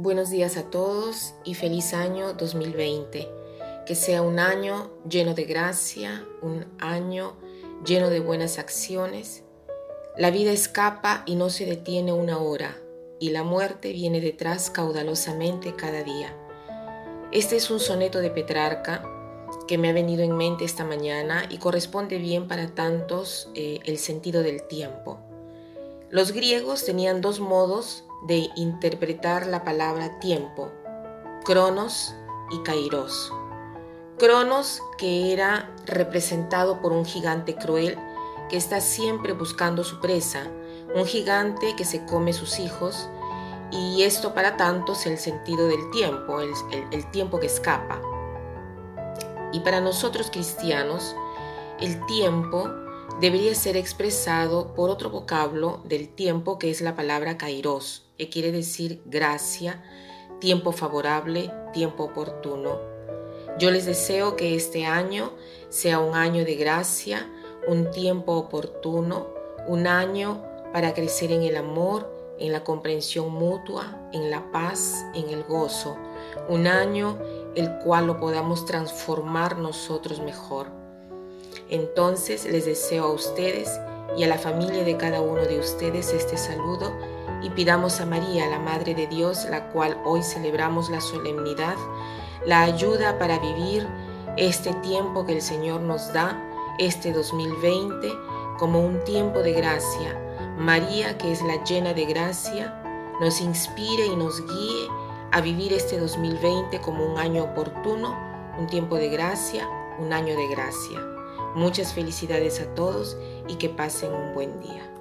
Buenos días a todos y feliz año 2020. Que sea un año lleno de gracia, un año lleno de buenas acciones. La vida escapa y no se detiene una hora, y la muerte viene detrás caudalosamente cada día. Este es un soneto de Petrarca que me ha venido en mente esta mañana y corresponde bien para tantos eh, el sentido del tiempo. Los griegos tenían dos modos de interpretar la palabra tiempo, cronos y kairos. Cronos, que era representado por un gigante cruel que está siempre buscando su presa, un gigante que se come sus hijos, y esto para tanto es el sentido del tiempo, el, el tiempo que escapa. Y para nosotros cristianos, el tiempo debería ser expresado por otro vocablo del tiempo que es la palabra kairos, que quiere decir gracia, tiempo favorable, tiempo oportuno. Yo les deseo que este año sea un año de gracia, un tiempo oportuno, un año para crecer en el amor, en la comprensión mutua, en la paz, en el gozo, un año el cual lo podamos transformar nosotros mejor. Entonces les deseo a ustedes y a la familia de cada uno de ustedes este saludo y pidamos a María, la Madre de Dios, la cual hoy celebramos la solemnidad, la ayuda para vivir este tiempo que el Señor nos da, este 2020, como un tiempo de gracia. María, que es la llena de gracia, nos inspire y nos guíe a vivir este 2020 como un año oportuno, un tiempo de gracia, un año de gracia. Muchas felicidades a todos y que pasen un buen día.